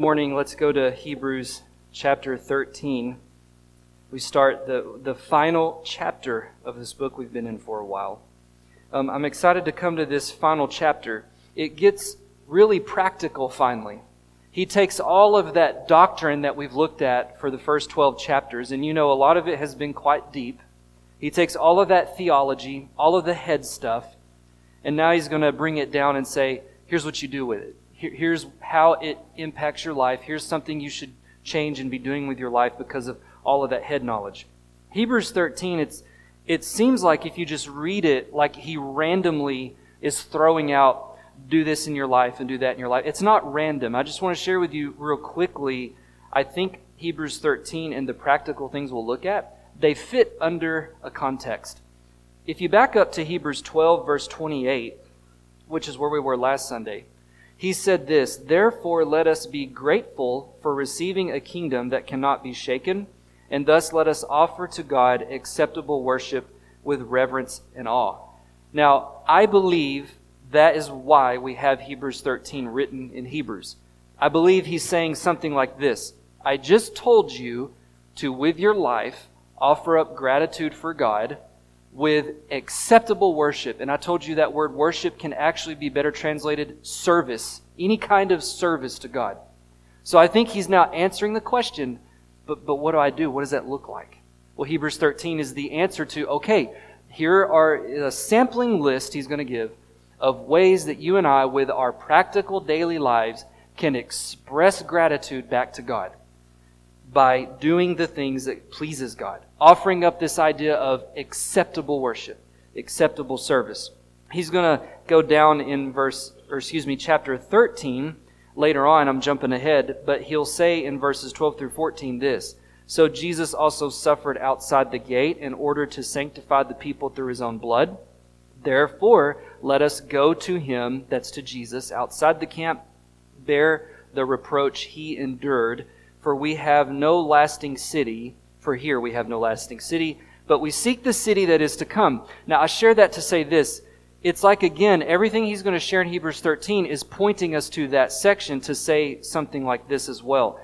morning, let's go to Hebrews chapter 13. We start the, the final chapter of this book we've been in for a while. Um, I'm excited to come to this final chapter. It gets really practical finally. He takes all of that doctrine that we've looked at for the first 12 chapters, and you know a lot of it has been quite deep. He takes all of that theology, all of the head stuff, and now he's going to bring it down and say, here's what you do with it here's how it impacts your life. Here's something you should change and be doing with your life because of all of that head knowledge. Hebrews 13, it's, it seems like if you just read it, like he randomly is throwing out, do this in your life and do that in your life. It's not random. I just want to share with you real quickly. I think Hebrews 13 and the practical things we'll look at, they fit under a context. If you back up to Hebrews 12, verse 28, which is where we were last Sunday, he said this Therefore, let us be grateful for receiving a kingdom that cannot be shaken, and thus let us offer to God acceptable worship with reverence and awe. Now, I believe that is why we have Hebrews 13 written in Hebrews. I believe he's saying something like this I just told you to, with your life, offer up gratitude for God with acceptable worship. And I told you that word worship can actually be better translated service, any kind of service to God. So I think he's now answering the question, but, but what do I do? What does that look like? Well, Hebrews 13 is the answer to, okay, here are a sampling list he's going to give of ways that you and I, with our practical daily lives, can express gratitude back to God by doing the things that pleases God offering up this idea of acceptable worship, acceptable service. He's going to go down in verse, or excuse me, chapter 13 later on. I'm jumping ahead, but he'll say in verses 12 through 14 this. So Jesus also suffered outside the gate in order to sanctify the people through his own blood. Therefore, let us go to him, that's to Jesus, outside the camp, bear the reproach he endured, for we have no lasting city for here we have no lasting city, but we seek the city that is to come. Now, I share that to say this. It's like, again, everything he's going to share in Hebrews 13 is pointing us to that section to say something like this as well.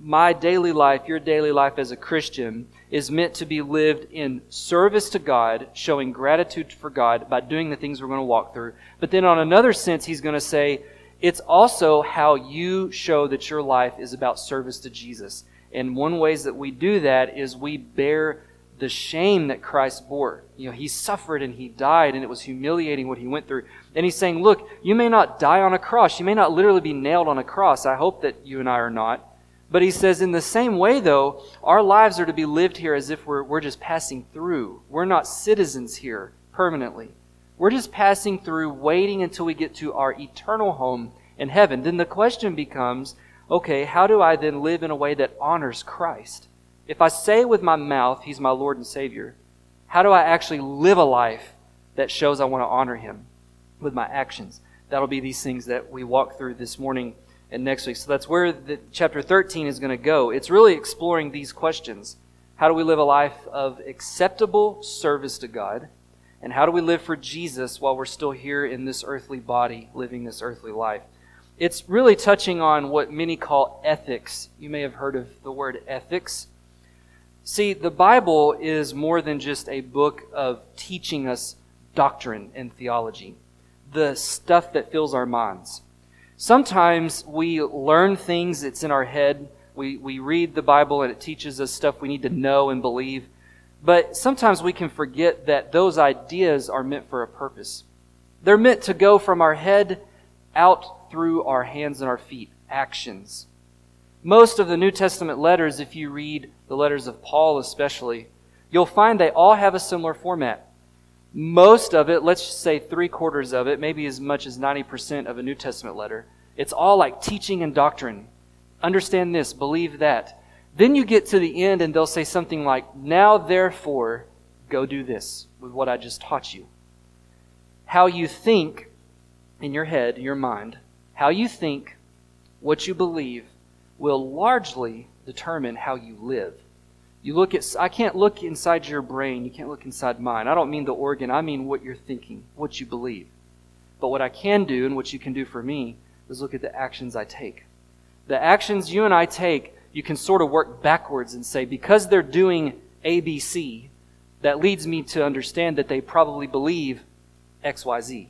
My daily life, your daily life as a Christian, is meant to be lived in service to God, showing gratitude for God by doing the things we're going to walk through. But then, on another sense, he's going to say, it's also how you show that your life is about service to Jesus. And one ways that we do that is we bear the shame that Christ bore. You know, he suffered and he died, and it was humiliating what he went through. And he's saying, Look, you may not die on a cross. You may not literally be nailed on a cross. I hope that you and I are not. But he says, in the same way, though, our lives are to be lived here as if we're, we're just passing through. We're not citizens here permanently. We're just passing through, waiting until we get to our eternal home in heaven. Then the question becomes okay, how do I then live in a way that honors Christ? If I say with my mouth, He's my Lord and Savior, how do I actually live a life that shows I want to honor Him with my actions? That'll be these things that we walk through this morning and next week. So that's where the, chapter 13 is going to go. It's really exploring these questions. How do we live a life of acceptable service to God? And how do we live for Jesus while we're still here in this earthly body, living this earthly life? It's really touching on what many call ethics. You may have heard of the word ethics. See, the Bible is more than just a book of teaching us doctrine and theology, the stuff that fills our minds. Sometimes we learn things that's in our head. We, we read the Bible and it teaches us stuff we need to know and believe. But sometimes we can forget that those ideas are meant for a purpose. They're meant to go from our head out through our hands and our feet, actions. Most of the New Testament letters, if you read the letters of Paul especially, you'll find they all have a similar format. Most of it, let's say three quarters of it, maybe as much as 90% of a New Testament letter, it's all like teaching and doctrine. Understand this, believe that. Then you get to the end and they'll say something like, Now therefore, go do this with what I just taught you. How you think in your head, your mind, how you think, what you believe, will largely determine how you live. You look at, I can't look inside your brain. You can't look inside mine. I don't mean the organ. I mean what you're thinking, what you believe. But what I can do and what you can do for me is look at the actions I take. The actions you and I take, you can sort of work backwards and say, because they're doing ABC, that leads me to understand that they probably believe XYZ.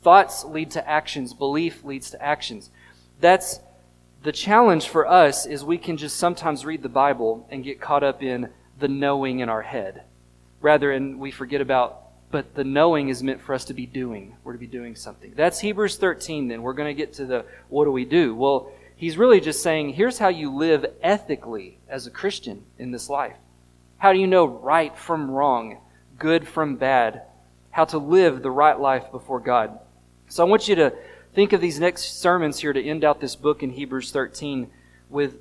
Thoughts lead to actions, belief leads to actions. That's the challenge for us is we can just sometimes read the Bible and get caught up in the knowing in our head. Rather, and we forget about, but the knowing is meant for us to be doing. We're to be doing something. That's Hebrews 13, then. We're going to get to the what do we do? Well, he's really just saying, here's how you live ethically as a Christian in this life. How do you know right from wrong, good from bad? How to live the right life before God. So I want you to think of these next sermons here to end out this book in Hebrews 13 with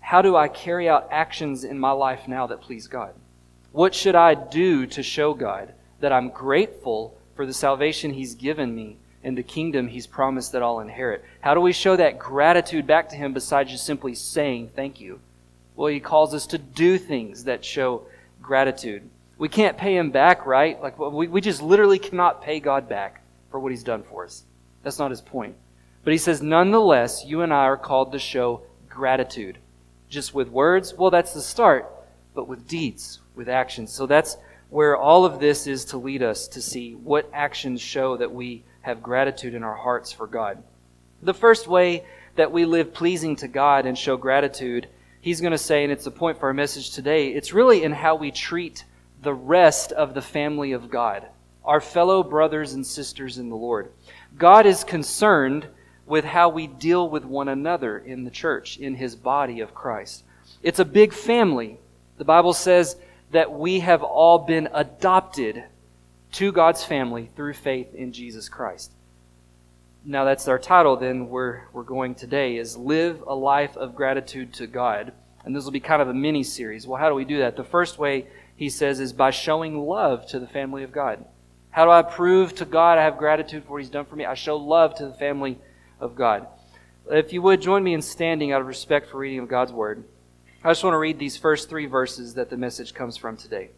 how do I carry out actions in my life now that please God? What should I do to show God that I'm grateful for the salvation He's given me and the kingdom He's promised that I'll inherit? How do we show that gratitude back to Him besides just simply saying thank you? Well, He calls us to do things that show gratitude. We can't pay Him back, right? Like, we, we just literally cannot pay God back for what He's done for us. That's not His point. But He says, nonetheless, you and I are called to show gratitude. Just with words, well, that's the start, but with deeds, with actions. So that's where all of this is to lead us to see what actions show that we have gratitude in our hearts for God. The first way that we live pleasing to God and show gratitude, he's going to say, and it's the point for our message today, it's really in how we treat the rest of the family of God, our fellow brothers and sisters in the Lord. God is concerned with how we deal with one another in the church, in his body of Christ. It's a big family. The Bible says that we have all been adopted to God's family through faith in Jesus Christ. Now that's our title then we're, we're going today is live a life of gratitude to God. And this will be kind of a mini series. Well, how do we do that? The first way he says is by showing love to the family of God. How do I prove to God I have gratitude for what he's done for me? I show love to the family of God. If you would join me in standing out of respect for reading of God's word. I just want to read these first three verses that the message comes from today.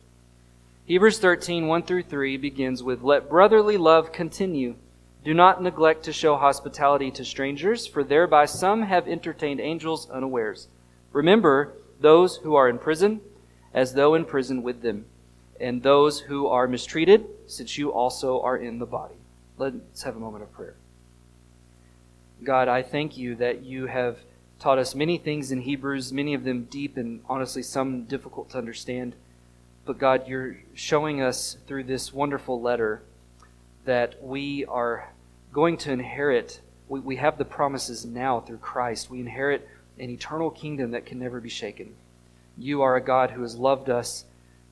Hebrews 13, 1 through 3 begins with Let brotherly love continue. Do not neglect to show hospitality to strangers, for thereby some have entertained angels unawares. Remember those who are in prison, as though in prison with them, and those who are mistreated, since you also are in the body. Let's have a moment of prayer. God, I thank you that you have taught us many things in Hebrews, many of them deep and honestly some difficult to understand. But God, you're showing us through this wonderful letter that we are going to inherit. We, we have the promises now through Christ. We inherit an eternal kingdom that can never be shaken. You are a God who has loved us.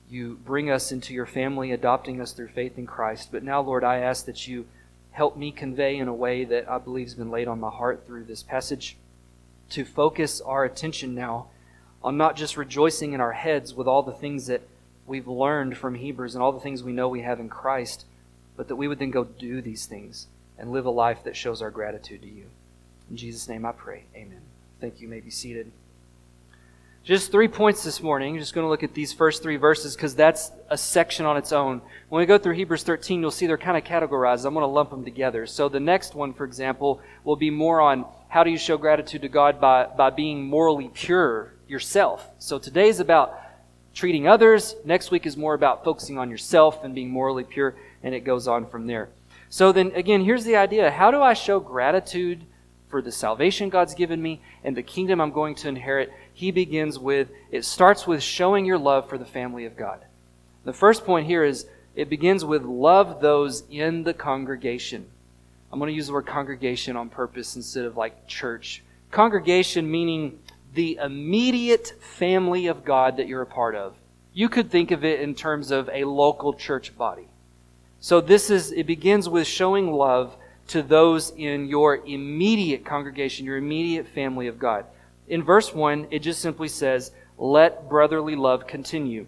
You bring us into your family, adopting us through faith in Christ. But now, Lord, I ask that you help me convey in a way that I believe has been laid on my heart through this passage to focus our attention now on not just rejoicing in our heads with all the things that we've learned from Hebrews and all the things we know we have in Christ, but that we would then go do these things and live a life that shows our gratitude to you. In Jesus' name I pray. Amen. Thank you. you may be seated. Just three points this morning. I'm just going to look at these first three verses because that's a section on its own. When we go through Hebrews 13, you'll see they're kind of categorized. I'm going to lump them together. So the next one, for example, will be more on how do you show gratitude to God by, by being morally pure yourself. So today is about treating others. Next week is more about focusing on yourself and being morally pure, and it goes on from there. So then, again, here's the idea how do I show gratitude for the salvation God's given me and the kingdom I'm going to inherit? he begins with it starts with showing your love for the family of God. The first point here is it begins with love those in the congregation. I'm going to use the word congregation on purpose instead of like church. Congregation meaning the immediate family of God that you're a part of. You could think of it in terms of a local church body. So this is it begins with showing love to those in your immediate congregation, your immediate family of God in verse 1, it just simply says, Let brotherly love continue.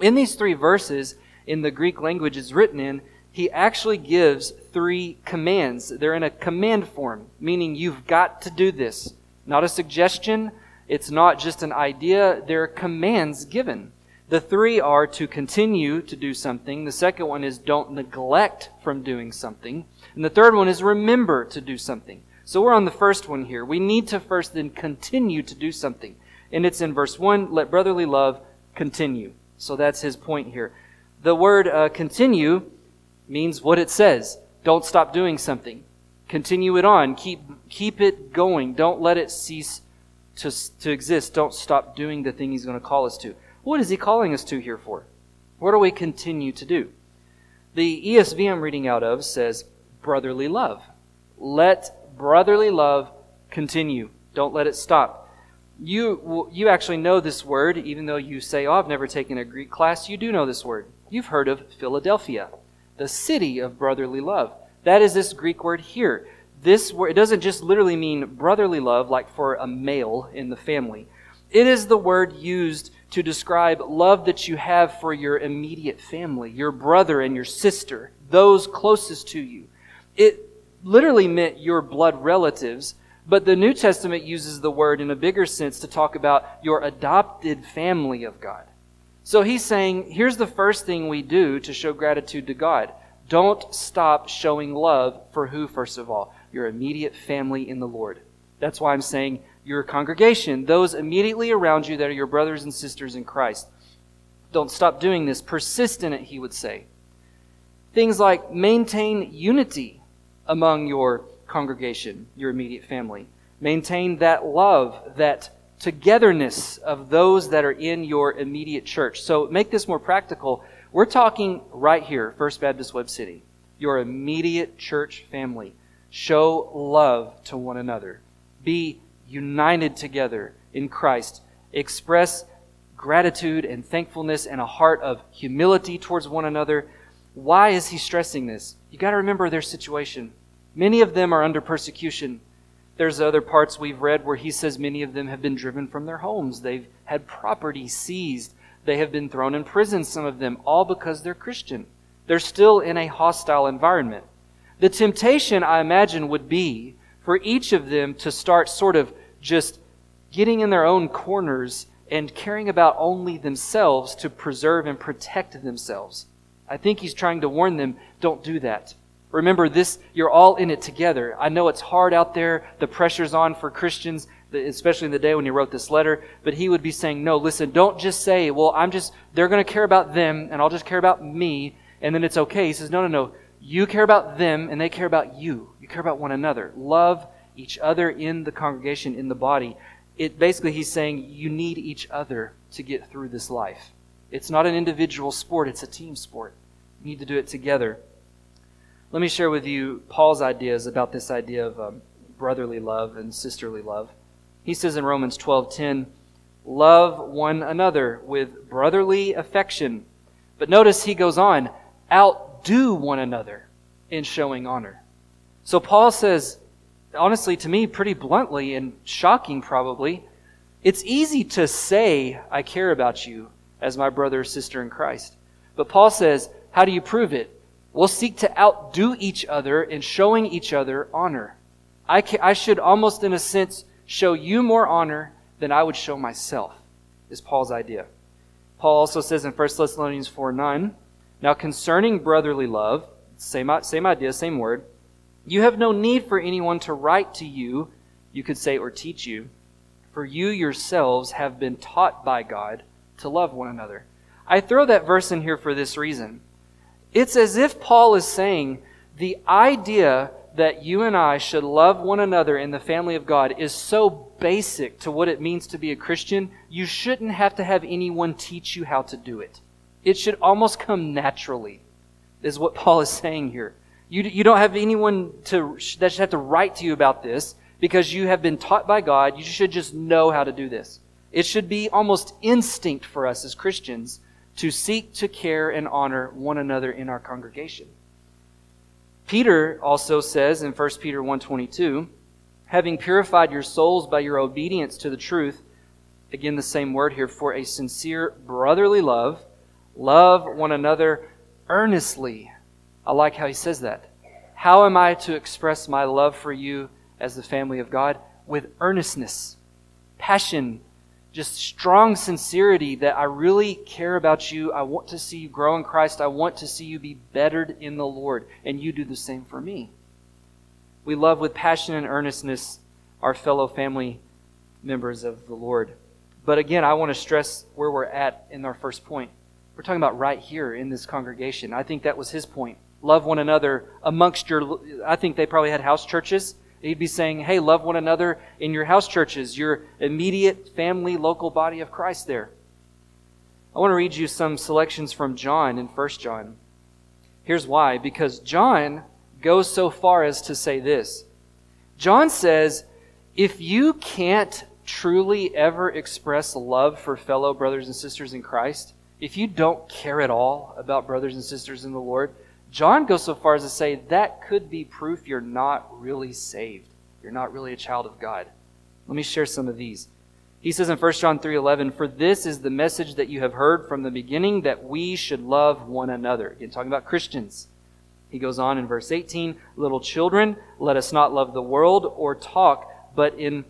In these three verses, in the Greek language it's written in, he actually gives three commands. They're in a command form, meaning you've got to do this. Not a suggestion, it's not just an idea, there are commands given. The three are to continue to do something. The second one is don't neglect from doing something. And the third one is remember to do something. So we're on the first one here. We need to first then continue to do something. And it's in verse 1 let brotherly love continue. So that's his point here. The word uh, continue means what it says. Don't stop doing something. Continue it on. Keep, keep it going. Don't let it cease to, to exist. Don't stop doing the thing he's going to call us to. What is he calling us to here for? What do we continue to do? The ESV I'm reading out of says brotherly love. Let brotherly love continue. Don't let it stop. You, you actually know this word, even though you say, Oh, I've never taken a Greek class. You do know this word. You've heard of Philadelphia, the city of brotherly love. That is this Greek word here. This word, it doesn't just literally mean brotherly love, like for a male in the family. It is the word used to describe love that you have for your immediate family, your brother and your sister, those closest to you. It literally meant your blood relatives, but the New Testament uses the word in a bigger sense to talk about your adopted family of God. So he's saying, here's the first thing we do to show gratitude to God. Don't stop showing love for who, first of all? Your immediate family in the Lord. That's why I'm saying your congregation, those immediately around you that are your brothers and sisters in Christ. Don't stop doing this. Persist in it, he would say. Things like maintain unity among your congregation, your immediate family. Maintain that love, that togetherness of those that are in your immediate church. So make this more practical. We're talking right here, First Baptist Webb City, your immediate church family. Show love to one another. Be united together in Christ. Express gratitude and thankfulness and a heart of humility towards one another. Why is he stressing this? You got to remember their situation. Many of them are under persecution. There's other parts we've read where he says many of them have been driven from their homes. They've had property seized. They have been thrown in prison, some of them, all because they're Christian. They're still in a hostile environment. The temptation, I imagine, would be for each of them to start sort of just getting in their own corners and caring about only themselves to preserve and protect themselves. I think he's trying to warn them don't do that. Remember, this, you're all in it together. I know it's hard out there. The pressure's on for Christians, especially in the day when he wrote this letter. But he would be saying, no, listen, don't just say, well, I'm just, they're going to care about them and I'll just care about me and then it's okay. He says, no, no, no. You care about them and they care about you. You care about one another. Love each other in the congregation, in the body. It basically, he's saying you need each other to get through this life. It's not an individual sport, it's a team sport. You need to do it together. Let me share with you Paul's ideas about this idea of um, brotherly love and sisterly love. He says in Romans 12:10, "Love one another with brotherly affection." But notice he goes on, "Outdo one another in showing honor." So Paul says, honestly to me pretty bluntly and shocking probably, it's easy to say I care about you as my brother or sister in Christ. But Paul says, how do you prove it? We'll seek to outdo each other in showing each other honor. I, I should almost, in a sense, show you more honor than I would show myself, is Paul's idea. Paul also says in 1 Thessalonians 4 9, Now concerning brotherly love, same, same idea, same word, you have no need for anyone to write to you, you could say, or teach you, for you yourselves have been taught by God to love one another. I throw that verse in here for this reason. It's as if Paul is saying the idea that you and I should love one another in the family of God is so basic to what it means to be a Christian, you shouldn't have to have anyone teach you how to do it. It should almost come naturally, is what Paul is saying here. You, you don't have anyone to, that should have to write to you about this because you have been taught by God. You should just know how to do this. It should be almost instinct for us as Christians to seek to care and honor one another in our congregation. Peter also says in 1 Peter 1:22, having purified your souls by your obedience to the truth, again the same word here for a sincere brotherly love, love one another earnestly. I like how he says that. How am I to express my love for you as the family of God? With earnestness, passion, just strong sincerity that I really care about you. I want to see you grow in Christ. I want to see you be bettered in the Lord. And you do the same for me. We love with passion and earnestness our fellow family members of the Lord. But again, I want to stress where we're at in our first point. We're talking about right here in this congregation. I think that was his point. Love one another amongst your, I think they probably had house churches. He'd be saying, hey, love one another in your house churches, your immediate family, local body of Christ there. I want to read you some selections from John in 1 John. Here's why because John goes so far as to say this. John says, if you can't truly ever express love for fellow brothers and sisters in Christ, if you don't care at all about brothers and sisters in the Lord, John goes so far as to say that could be proof you're not really saved. You're not really a child of God. Let me share some of these. He says in 1 John 3:11, "For this is the message that you have heard from the beginning that we should love one another." Again, talking about Christians. He goes on in verse 18, "Little children, let us not love the world or talk, but in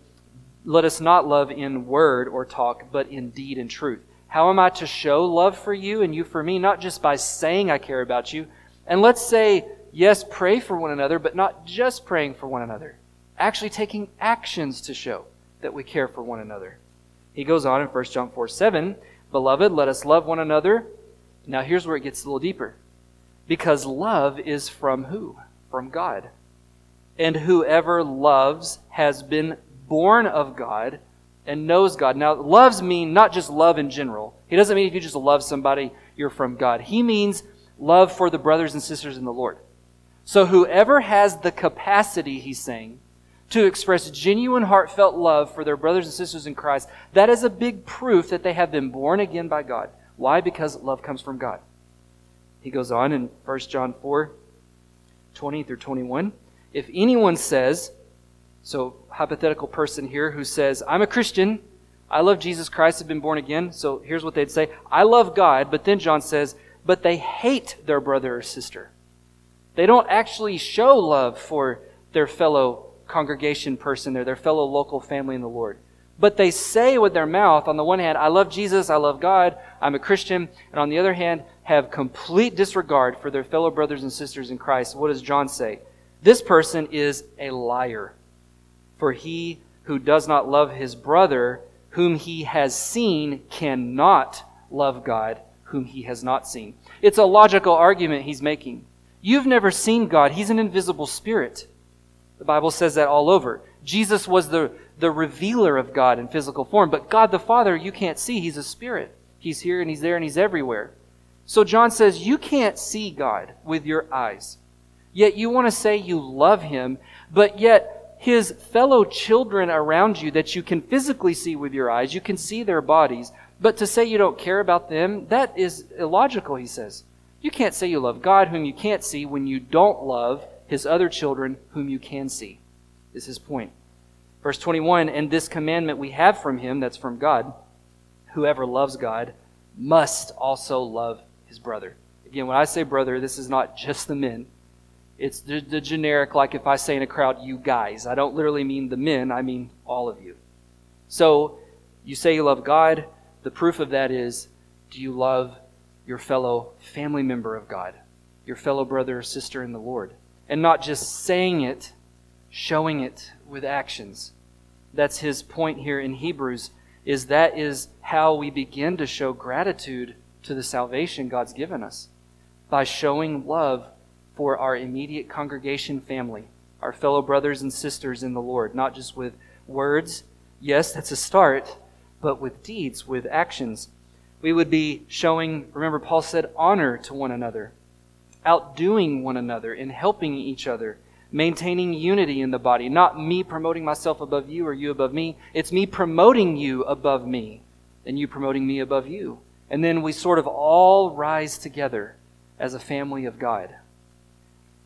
let us not love in word or talk, but in deed and truth." How am I to show love for you and you for me? Not just by saying I care about you, and let's say, yes, pray for one another, but not just praying for one another. Actually taking actions to show that we care for one another. He goes on in 1 John 4 7, Beloved, let us love one another. Now here's where it gets a little deeper. Because love is from who? From God. And whoever loves has been born of God and knows God. Now, loves mean not just love in general. He doesn't mean if you just love somebody, you're from God. He means love for the brothers and sisters in the Lord. So whoever has the capacity, he's saying, to express genuine heartfelt love for their brothers and sisters in Christ, that is a big proof that they have been born again by God. Why? Because love comes from God. He goes on in 1 John 4 20 through 21. If anyone says, so hypothetical person here who says, I'm a Christian, I love Jesus Christ, have been born again. So here's what they'd say I love God, but then John says, but they hate their brother or sister. They don't actually show love for their fellow congregation person there, their fellow local family in the Lord. But they say with their mouth, on the one hand, I love Jesus, I love God, I'm a Christian, and on the other hand, have complete disregard for their fellow brothers and sisters in Christ. What does John say? This person is a liar. For he who does not love his brother, whom he has seen, cannot love God, whom he has not seen. It's a logical argument he's making. You've never seen God, he's an invisible spirit. The Bible says that all over. Jesus was the, the revealer of God in physical form, but God the Father, you can't see. He's a spirit. He's here and he's there and he's everywhere. So John says, You can't see God with your eyes. Yet you want to say you love him, but yet his fellow children around you that you can physically see with your eyes, you can see their bodies, but to say you don't care about them, that is illogical, he says. You can't say you love God whom you can't see when you don't love his other children whom you can see, is his point. Verse 21 And this commandment we have from him, that's from God, whoever loves God must also love his brother. Again, when I say brother, this is not just the men. It's the, the, generic, like if I say in a crowd, you guys. I don't literally mean the men, I mean all of you. So, you say you love God. The proof of that is do you love your fellow family member of God, your fellow brother or sister in the Lord? and not just saying it, showing it with actions. That's his point here in Hebrews is that is how we begin to show gratitude to the salvation God's given us by showing love for our immediate congregation family, our fellow brothers and sisters in the Lord, not just with words. Yes, that's a start, but with deeds, with actions. We would be showing, remember, Paul said, honor to one another outdoing one another in helping each other, maintaining unity in the body. Not me promoting myself above you or you above me. It's me promoting you above me and you promoting me above you. And then we sort of all rise together as a family of God.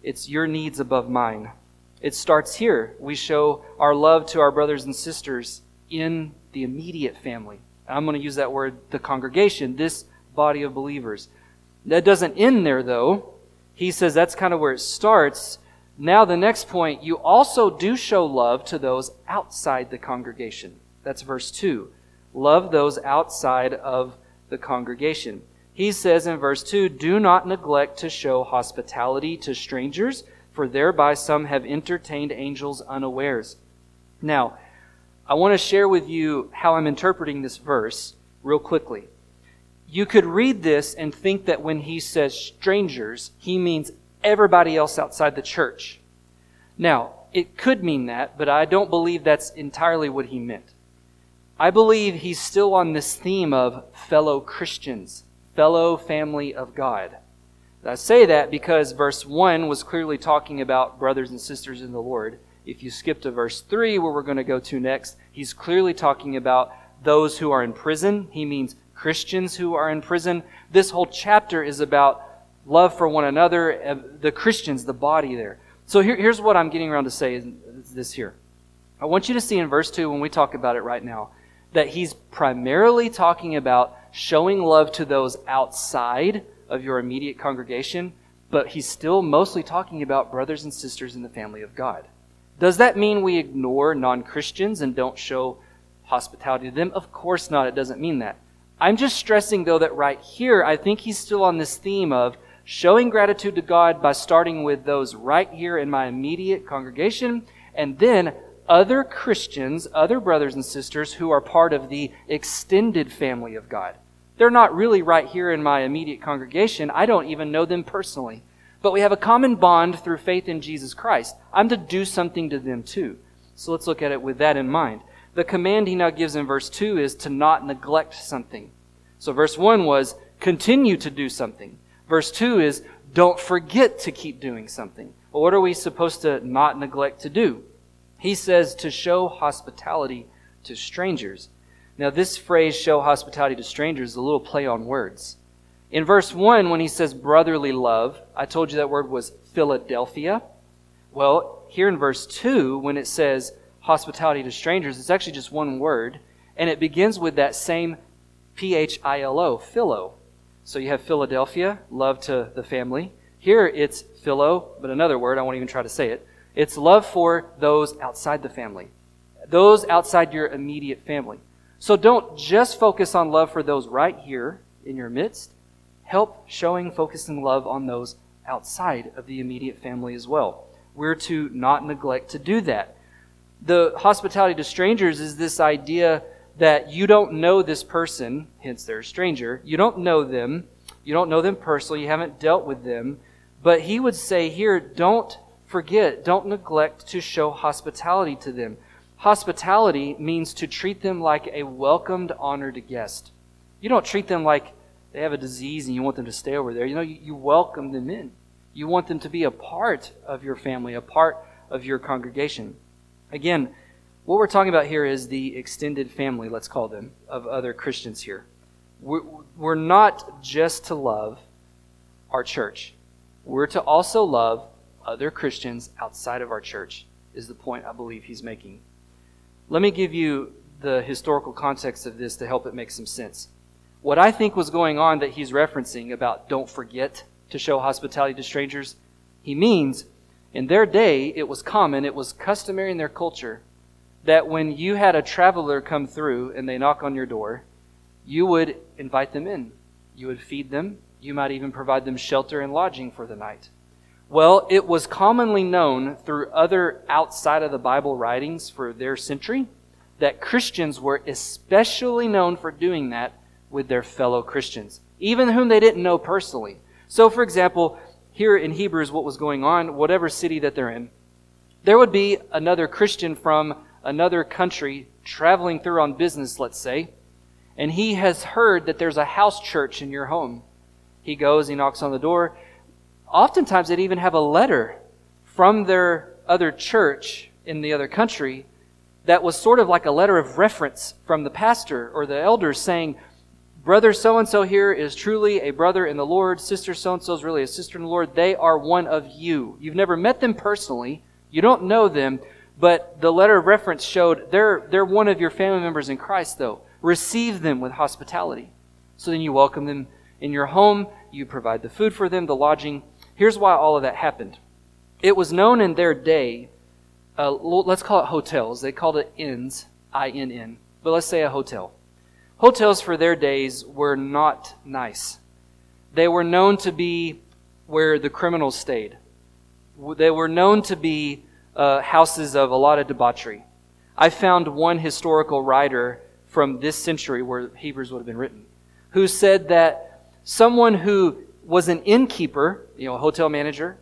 It's your needs above mine. It starts here. We show our love to our brothers and sisters in the immediate family. I'm going to use that word, the congregation, this body of believers. That doesn't end there, though he says that's kind of where it starts. Now, the next point, you also do show love to those outside the congregation. That's verse 2. Love those outside of the congregation. He says in verse 2 Do not neglect to show hospitality to strangers, for thereby some have entertained angels unawares. Now, I want to share with you how I'm interpreting this verse real quickly. You could read this and think that when he says strangers, he means everybody else outside the church. Now, it could mean that, but I don't believe that's entirely what he meant. I believe he's still on this theme of fellow Christians, fellow family of God. I say that because verse 1 was clearly talking about brothers and sisters in the Lord. If you skip to verse 3, where we're going to go to next, he's clearly talking about those who are in prison. He means Christians who are in prison. This whole chapter is about love for one another, uh, the Christians, the body there. So here, here's what I'm getting around to say is this here. I want you to see in verse 2 when we talk about it right now that he's primarily talking about showing love to those outside of your immediate congregation, but he's still mostly talking about brothers and sisters in the family of God. Does that mean we ignore non Christians and don't show hospitality to them? Of course not. It doesn't mean that. I'm just stressing, though, that right here, I think he's still on this theme of showing gratitude to God by starting with those right here in my immediate congregation, and then other Christians, other brothers and sisters who are part of the extended family of God. They're not really right here in my immediate congregation. I don't even know them personally. But we have a common bond through faith in Jesus Christ. I'm to do something to them too. So let's look at it with that in mind. The command he now gives in verse 2 is to not neglect something. So verse 1 was continue to do something. Verse 2 is, don't forget to keep doing something. Well, what are we supposed to not neglect to do? He says to show hospitality to strangers. Now, this phrase, show hospitality to strangers, is a little play on words. In verse 1, when he says brotherly love, I told you that word was Philadelphia. Well, here in verse 2, when it says hospitality to strangers, it's actually just one word, and it begins with that same P H I L O, philo. So you have Philadelphia, love to the family. Here it's philo, but another word, I won't even try to say it. It's love for those outside the family, those outside your immediate family. So don't just focus on love for those right here in your midst. Help showing, focusing love on those outside of the immediate family as well. We're to not neglect to do that. The hospitality to strangers is this idea that you don't know this person, hence they're a stranger. You don't know them. You don't know them personally. You haven't dealt with them. But he would say here, don't forget, don't neglect to show hospitality to them. Hospitality means to treat them like a welcomed, honored guest. You don't treat them like they have a disease and you want them to stay over there. You know, you, you welcome them in. You want them to be a part of your family, a part of your congregation. Again, what we're talking about here is the extended family, let's call them, of other Christians here. We're not just to love our church, we're to also love other Christians outside of our church, is the point I believe he's making. Let me give you the historical context of this to help it make some sense. What I think was going on that he's referencing about don't forget to show hospitality to strangers, he means in their day it was common, it was customary in their culture that when you had a traveler come through and they knock on your door, you would invite them in. You would feed them. You might even provide them shelter and lodging for the night. Well, it was commonly known through other outside of the Bible writings for their century that Christians were especially known for doing that with their fellow Christians, even whom they didn't know personally. So, for example, here in Hebrews, what was going on, whatever city that they're in, there would be another Christian from another country traveling through on business, let's say, and he has heard that there's a house church in your home. He goes, he knocks on the door. Oftentimes, they'd even have a letter from their other church in the other country that was sort of like a letter of reference from the pastor or the elders saying, Brother so and so here is truly a brother in the Lord. Sister so and so is really a sister in the Lord. They are one of you. You've never met them personally. You don't know them, but the letter of reference showed they're, they're one of your family members in Christ, though. Receive them with hospitality. So then you welcome them in your home, you provide the food for them, the lodging. Here's why all of that happened. It was known in their day, uh, let's call it hotels. They called it inns, I N N, but let's say a hotel. Hotels for their days were not nice. They were known to be where the criminals stayed They were known to be uh, houses of a lot of debauchery. I found one historical writer from this century where Hebrews would have been written who said that someone who was an innkeeper, you know, a hotel manager,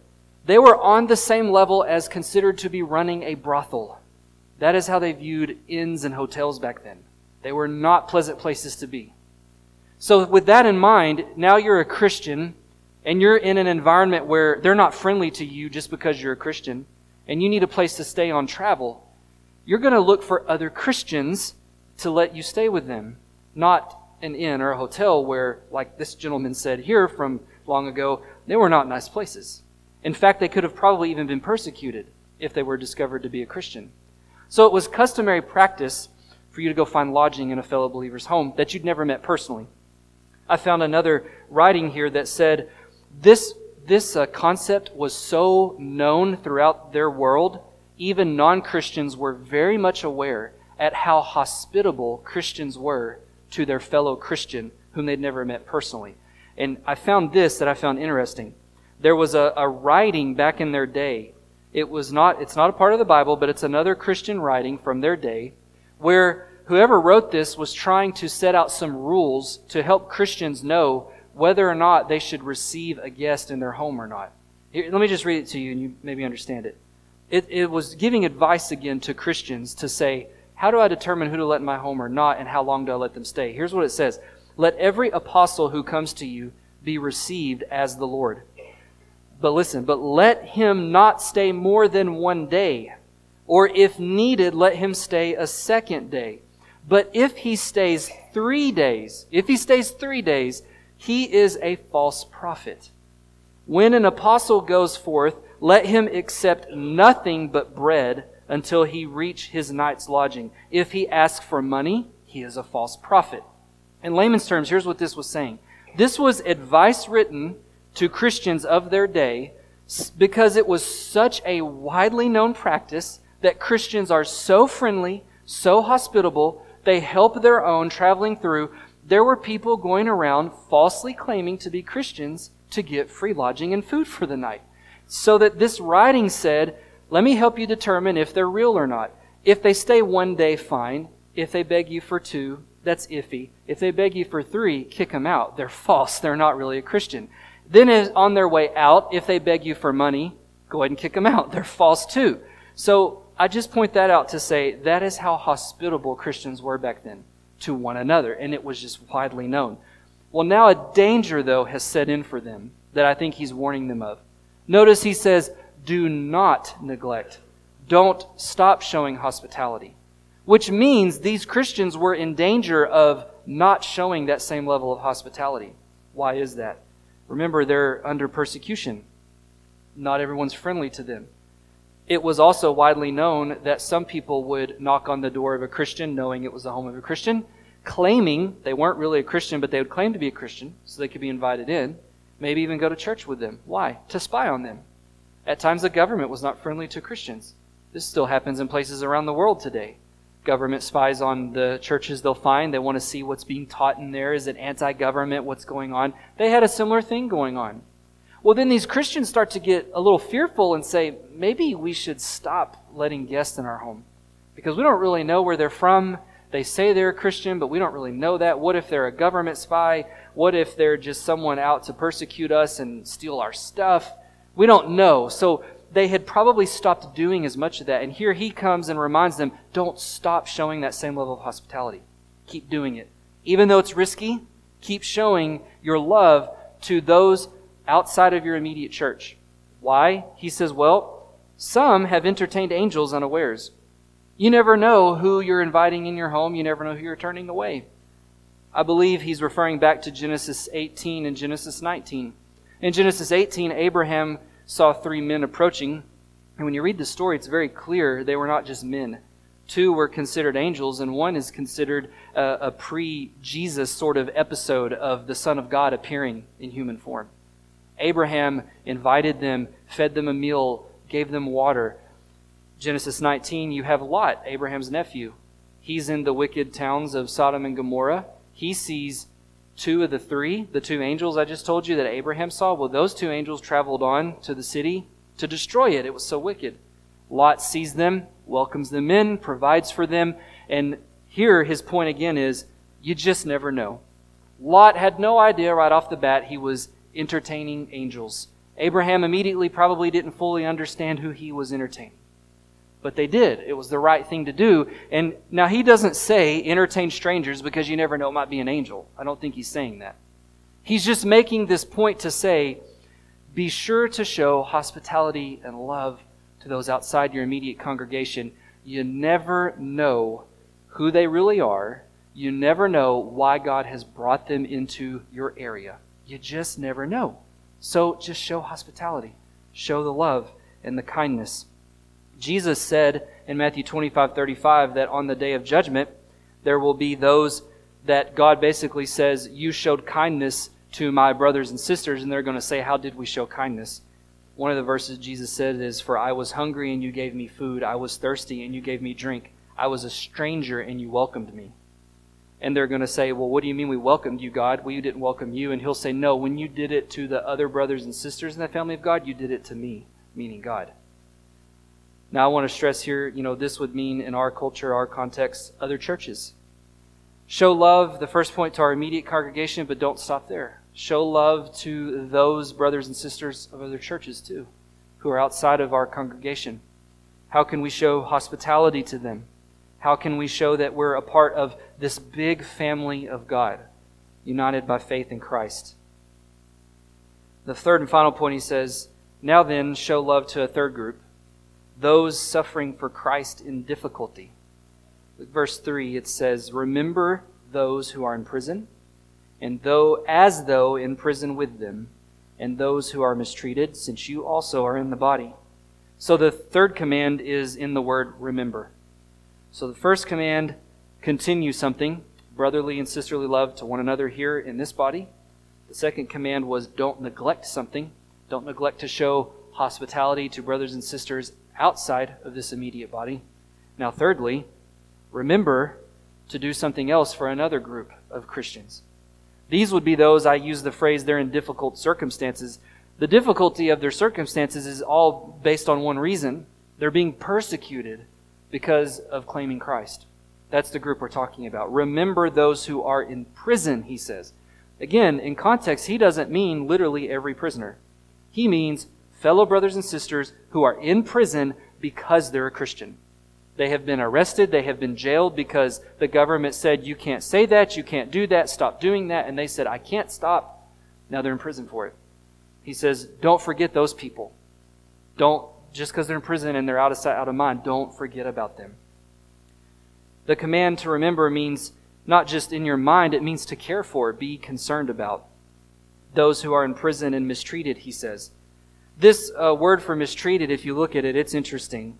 they were on the same level as considered to be running a brothel. That is how they viewed inns and hotels back then. They were not pleasant places to be. So, with that in mind, now you're a Christian and you're in an environment where they're not friendly to you just because you're a Christian and you need a place to stay on travel. You're going to look for other Christians to let you stay with them, not an inn or a hotel where, like this gentleman said here from long ago, they were not nice places. In fact, they could have probably even been persecuted if they were discovered to be a Christian. So it was customary practice for you to go find lodging in a fellow believer's home that you'd never met personally. I found another writing here that said this, this uh, concept was so known throughout their world, even non Christians were very much aware at how hospitable Christians were to their fellow Christian whom they'd never met personally. And I found this that I found interesting. There was a, a writing back in their day. It was not, it's not a part of the Bible, but it's another Christian writing from their day where whoever wrote this was trying to set out some rules to help Christians know whether or not they should receive a guest in their home or not. Here, let me just read it to you and you maybe understand it. It, it was giving advice again to Christians to say, how do I determine who to let in my home or not, and how long do I let them stay? Here's what it says Let every apostle who comes to you be received as the Lord. But listen, but let him not stay more than one day, or if needed, let him stay a second day. But if he stays three days, if he stays three days, he is a false prophet. When an apostle goes forth, let him accept nothing but bread until he reach his night's lodging. If he asks for money, he is a false prophet. In layman's terms, here's what this was saying. This was advice written to Christians of their day because it was such a widely known practice that Christians are so friendly, so hospitable, they help their own traveling through. There were people going around falsely claiming to be Christians to get free lodging and food for the night. So that this writing said, let me help you determine if they're real or not. If they stay one day, fine. If they beg you for two, that's iffy. If they beg you for three, kick them out. They're false. They're not really a Christian. Then, on their way out, if they beg you for money, go ahead and kick them out. They're false too. So, I just point that out to say that is how hospitable Christians were back then to one another, and it was just widely known. Well, now a danger, though, has set in for them that I think he's warning them of. Notice he says, do not neglect. Don't stop showing hospitality. Which means these Christians were in danger of not showing that same level of hospitality. Why is that? Remember, they're under persecution. Not everyone's friendly to them. It was also widely known that some people would knock on the door of a Christian, knowing it was the home of a Christian, claiming they weren't really a Christian, but they would claim to be a Christian so they could be invited in, maybe even go to church with them. Why? To spy on them. At times, the government was not friendly to Christians. This still happens in places around the world today. Government spies on the churches they'll find. They want to see what's being taught in there. Is it anti government? What's going on? They had a similar thing going on. Well, then these Christians start to get a little fearful and say, maybe we should stop letting guests in our home because we don't really know where they're from. They say they're a Christian, but we don't really know that. What if they're a government spy? What if they're just someone out to persecute us and steal our stuff? We don't know. So they had probably stopped doing as much of that. And here he comes and reminds them don't stop showing that same level of hospitality. Keep doing it. Even though it's risky, keep showing your love to those outside of your immediate church. Why? He says, well, some have entertained angels unawares. You never know who you're inviting in your home, you never know who you're turning away. I believe he's referring back to Genesis 18 and Genesis 19. In Genesis 18, Abraham saw three men approaching. And when you read the story, it's very clear they were not just men. Two were considered angels, and one is considered a, a pre Jesus sort of episode of the Son of God appearing in human form. Abraham invited them, fed them a meal, gave them water. Genesis 19, you have Lot, Abraham's nephew. He's in the wicked towns of Sodom and Gomorrah. He sees two of the three, the two angels I just told you that Abraham saw, well, those two angels traveled on to the city to destroy it. It was so wicked. Lot sees them, welcomes them in, provides for them, and here his point again is you just never know. Lot had no idea right off the bat he was entertaining angels. Abraham immediately probably didn't fully understand who he was entertaining. But they did. It was the right thing to do. And now he doesn't say entertain strangers because you never know it might be an angel. I don't think he's saying that. He's just making this point to say be sure to show hospitality and love to those outside your immediate congregation. You never know who they really are. You never know why God has brought them into your area. You just never know. So just show hospitality, show the love and the kindness. Jesus said in Matthew 25 35 that on the day of judgment, there will be those that God basically says, You showed kindness to my brothers and sisters, and they're going to say, How did we show kindness? One of the verses Jesus said is, For I was hungry and you gave me food. I was thirsty and you gave me drink. I was a stranger and you welcomed me. And they're going to say, Well, what do you mean we welcomed you, God? We didn't welcome you. And he'll say, No, when you did it to the other brothers and sisters in the family of God, you did it to me, meaning God. Now, I want to stress here, you know, this would mean in our culture, our context, other churches. Show love, the first point, to our immediate congregation, but don't stop there. Show love to those brothers and sisters of other churches, too, who are outside of our congregation. How can we show hospitality to them? How can we show that we're a part of this big family of God, united by faith in Christ? The third and final point he says, Now then, show love to a third group, those suffering for Christ in difficulty. Verse 3, it says, Remember those who are in prison, and though as though in prison with them, and those who are mistreated, since you also are in the body. So the third command is in the word remember. So the first command, continue something, brotherly and sisterly love to one another here in this body. The second command was don't neglect something. Don't neglect to show hospitality to brothers and sisters outside of this immediate body. Now, thirdly, remember to do something else for another group of Christians. These would be those, I use the phrase, they're in difficult circumstances. The difficulty of their circumstances is all based on one reason they're being persecuted because of claiming Christ. That's the group we're talking about. Remember those who are in prison, he says. Again, in context, he doesn't mean literally every prisoner. He means fellow brothers and sisters who are in prison because they're a Christian. They have been arrested, they have been jailed because the government said, You can't say that, you can't do that, stop doing that. And they said, I can't stop. Now they're in prison for it. He says, Don't forget those people. Don't just because they're in prison and they're out of sight, out of mind, don't forget about them. The command to remember means not just in your mind, it means to care for, be concerned about. Those who are in prison and mistreated, he says. This uh, word for mistreated, if you look at it, it's interesting.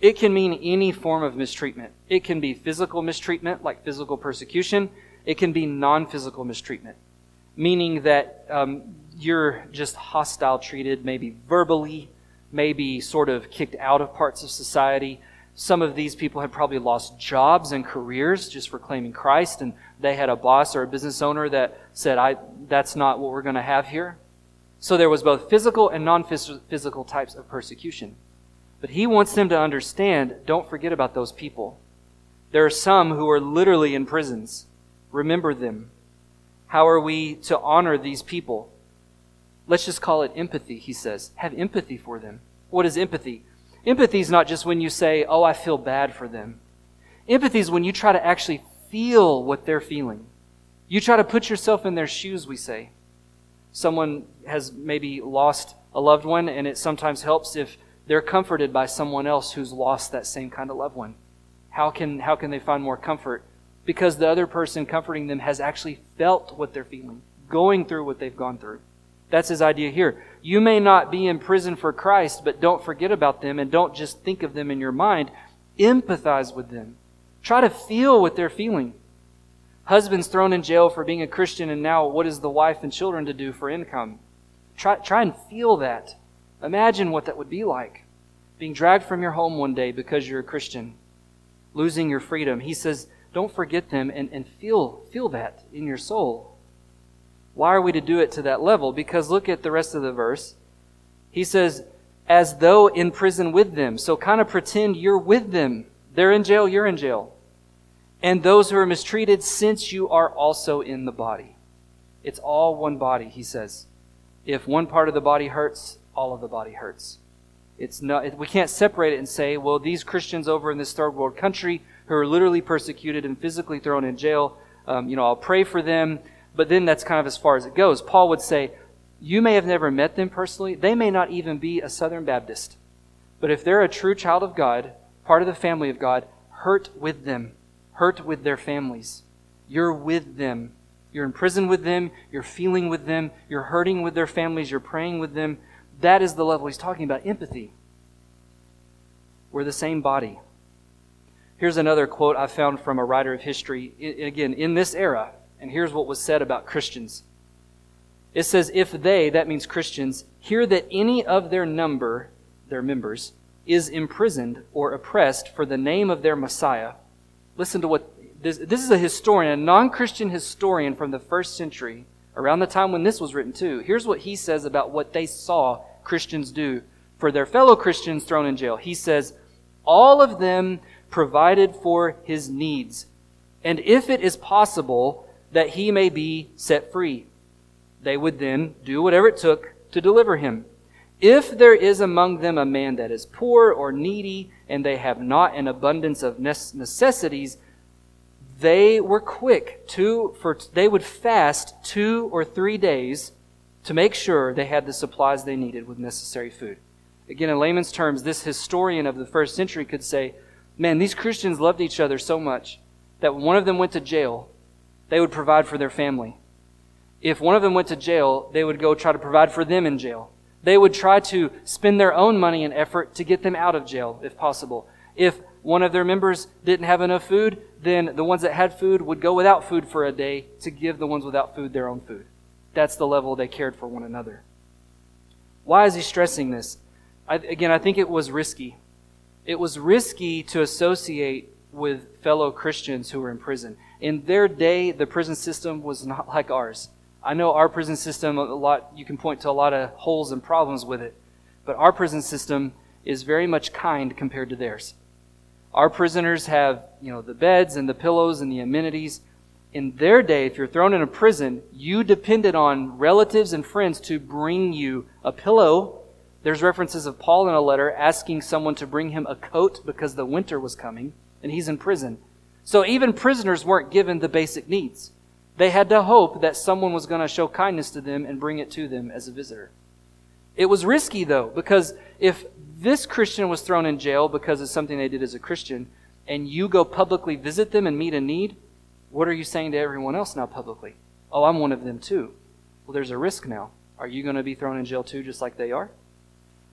It can mean any form of mistreatment. It can be physical mistreatment, like physical persecution. It can be non physical mistreatment, meaning that um, you're just hostile treated, maybe verbally, maybe sort of kicked out of parts of society. Some of these people had probably lost jobs and careers just for claiming Christ, and they had a boss or a business owner that said, I, That's not what we're going to have here. So there was both physical and non physical types of persecution. But he wants them to understand don't forget about those people. There are some who are literally in prisons. Remember them. How are we to honor these people? Let's just call it empathy, he says. Have empathy for them. What is empathy? Empathy is not just when you say, oh, I feel bad for them. Empathy is when you try to actually feel what they're feeling. You try to put yourself in their shoes, we say. Someone has maybe lost a loved one, and it sometimes helps if they're comforted by someone else who's lost that same kind of loved one. How can, how can they find more comfort? Because the other person comforting them has actually felt what they're feeling, going through what they've gone through. That's his idea here. You may not be in prison for Christ, but don't forget about them and don't just think of them in your mind. Empathize with them. Try to feel what they're feeling. Husband's thrown in jail for being a Christian, and now what is the wife and children to do for income? Try, try and feel that. Imagine what that would be like. Being dragged from your home one day because you're a Christian, losing your freedom. He says, don't forget them and, and feel, feel that in your soul. Why are we to do it to that level? Because look at the rest of the verse. He says, as though in prison with them. So kind of pretend you're with them. They're in jail, you're in jail. And those who are mistreated, since you are also in the body. It's all one body, he says. If one part of the body hurts, all of the body hurts. It's not, we can't separate it and say, well, these Christians over in this third world country who are literally persecuted and physically thrown in jail, um, you know, I'll pray for them, but then that's kind of as far as it goes. Paul would say, you may have never met them personally. They may not even be a Southern Baptist. But if they're a true child of God, part of the family of God, hurt with them, hurt with their families. You're with them. You're in prison with them. You're feeling with them. You're hurting with their families. You're praying with them. That is the level he's talking about empathy. We're the same body. Here's another quote I found from a writer of history, again, in this era. And here's what was said about Christians. It says, If they, that means Christians, hear that any of their number, their members, is imprisoned or oppressed for the name of their Messiah, listen to what this, this is a historian, a non Christian historian from the first century, around the time when this was written too. Here's what he says about what they saw Christians do for their fellow Christians thrown in jail. He says, All of them provided for his needs, and if it is possible, that he may be set free they would then do whatever it took to deliver him. If there is among them a man that is poor or needy, and they have not an abundance of necessities, they were quick to for they would fast two or three days to make sure they had the supplies they needed with necessary food. Again, in layman's terms, this historian of the first century could say, Man, these Christians loved each other so much that when one of them went to jail, they would provide for their family if one of them went to jail, they would go try to provide for them in jail. They would try to spend their own money and effort to get them out of jail, if possible. If one of their members didn't have enough food, then the ones that had food would go without food for a day to give the ones without food their own food. That's the level they cared for one another. Why is he stressing this? I, again, I think it was risky. It was risky to associate with fellow Christians who were in prison. In their day, the prison system was not like ours. I know our prison system, a lot, you can point to a lot of holes and problems with it, but our prison system is very much kind compared to theirs. Our prisoners have, you know, the beds and the pillows and the amenities. In their day, if you're thrown in a prison, you depended on relatives and friends to bring you a pillow. There's references of Paul in a letter asking someone to bring him a coat because the winter was coming, and he's in prison. So even prisoners weren't given the basic needs. They had to hope that someone was going to show kindness to them and bring it to them as a visitor. It was risky, though, because if this Christian was thrown in jail because of something they did as a Christian, and you go publicly visit them and meet a need, what are you saying to everyone else now publicly? Oh, I'm one of them too. Well, there's a risk now. Are you going to be thrown in jail too, just like they are?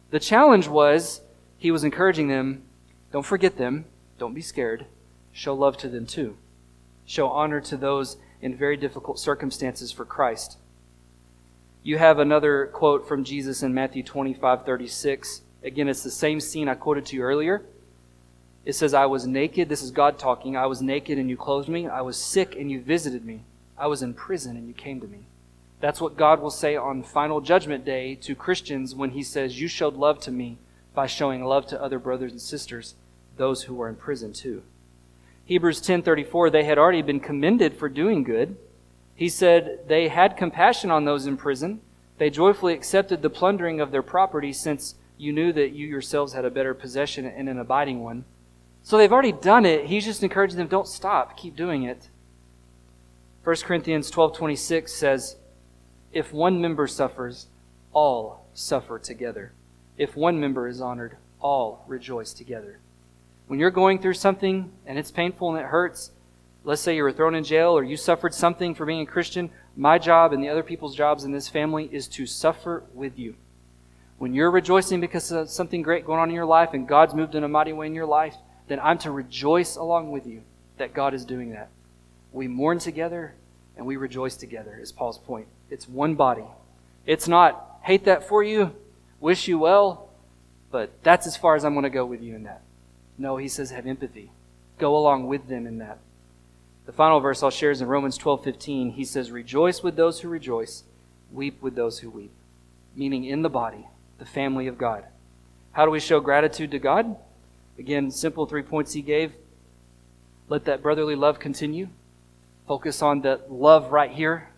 The challenge was he was encouraging them don't forget them, don't be scared, show love to them too. Show honor to those in very difficult circumstances for Christ. You have another quote from Jesus in Matthew 25 36. Again, it's the same scene I quoted to you earlier. It says, I was naked. This is God talking. I was naked and you clothed me. I was sick and you visited me. I was in prison and you came to me. That's what God will say on final judgment day to Christians when he says, You showed love to me by showing love to other brothers and sisters, those who were in prison too. Hebrews 10:34 they had already been commended for doing good. He said they had compassion on those in prison. They joyfully accepted the plundering of their property since you knew that you yourselves had a better possession and an abiding one. So they've already done it. He's just encouraging them don't stop, keep doing it. 1 Corinthians 12:26 says, "If one member suffers, all suffer together. If one member is honored, all rejoice together." When you're going through something and it's painful and it hurts, let's say you were thrown in jail or you suffered something for being a Christian, my job and the other people's jobs in this family is to suffer with you. When you're rejoicing because of something great going on in your life and God's moved in a mighty way in your life, then I'm to rejoice along with you that God is doing that. We mourn together and we rejoice together, is Paul's point. It's one body. It's not hate that for you, wish you well, but that's as far as I'm going to go with you in that. No, he says have empathy. Go along with them in that. The final verse I'll share is in Romans 12:15. He says, "Rejoice with those who rejoice, weep with those who weep." Meaning in the body, the family of God. How do we show gratitude to God? Again, simple three points he gave. Let that brotherly love continue. Focus on the love right here,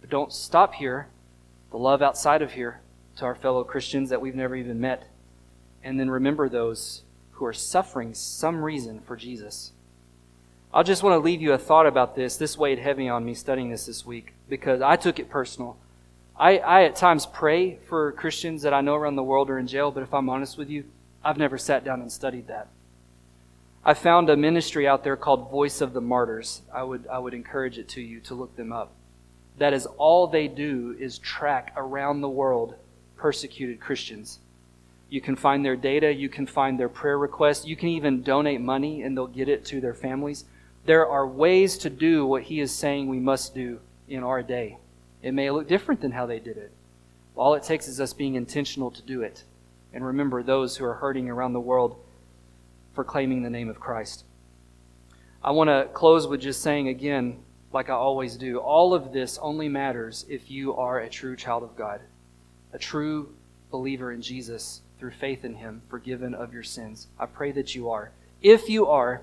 but don't stop here. The love outside of here to our fellow Christians that we've never even met. And then remember those who are suffering some reason for Jesus. I just want to leave you a thought about this. This weighed heavy on me studying this this week because I took it personal. I, I at times pray for Christians that I know around the world are in jail, but if I'm honest with you, I've never sat down and studied that. I found a ministry out there called Voice of the Martyrs. I would, I would encourage it to you to look them up. That is all they do is track around the world persecuted Christians. You can find their data, you can find their prayer requests, you can even donate money and they'll get it to their families. There are ways to do what he is saying we must do in our day. It may look different than how they did it. All it takes is us being intentional to do it. And remember those who are hurting around the world for claiming the name of Christ. I want to close with just saying again, like I always do, all of this only matters if you are a true child of God, a true believer in Jesus through faith in Him, forgiven of your sins. I pray that you are. If you are,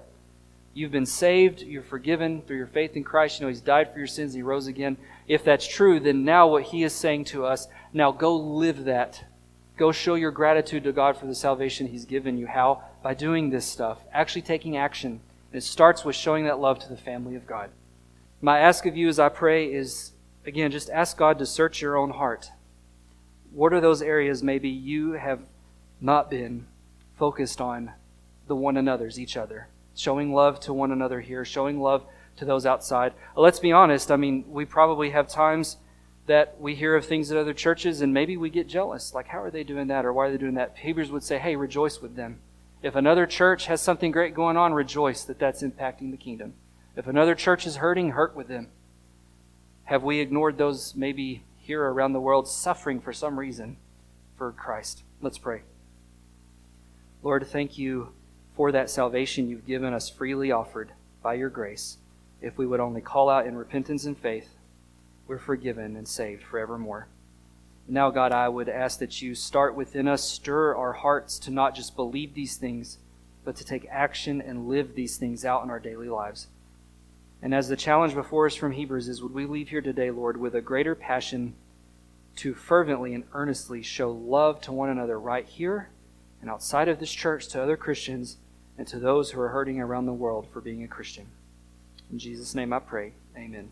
You've been saved, you're forgiven through your faith in Christ. You know, He's died for your sins, He rose again. If that's true, then now what He is saying to us, now go live that. Go show your gratitude to God for the salvation He's given you. How? By doing this stuff, actually taking action. And it starts with showing that love to the family of God. My ask of you as I pray is, again, just ask God to search your own heart. What are those areas maybe you have not been focused on the one another's, each other? showing love to one another here, showing love to those outside. Uh, let's be honest. I mean, we probably have times that we hear of things at other churches and maybe we get jealous. Like, how are they doing that or why are they doing that? Hebrews would say, hey, rejoice with them. If another church has something great going on, rejoice that that's impacting the kingdom. If another church is hurting, hurt with them. Have we ignored those maybe here around the world suffering for some reason for Christ? Let's pray. Lord, thank you for that salvation you've given us freely offered by your grace. If we would only call out in repentance and faith, we're forgiven and saved forevermore. Now, God, I would ask that you start within us, stir our hearts to not just believe these things, but to take action and live these things out in our daily lives. And as the challenge before us from Hebrews is, would we leave here today, Lord, with a greater passion to fervently and earnestly show love to one another right here and outside of this church to other Christians and to those who are hurting around the world for being a Christian. In Jesus' name I pray. Amen.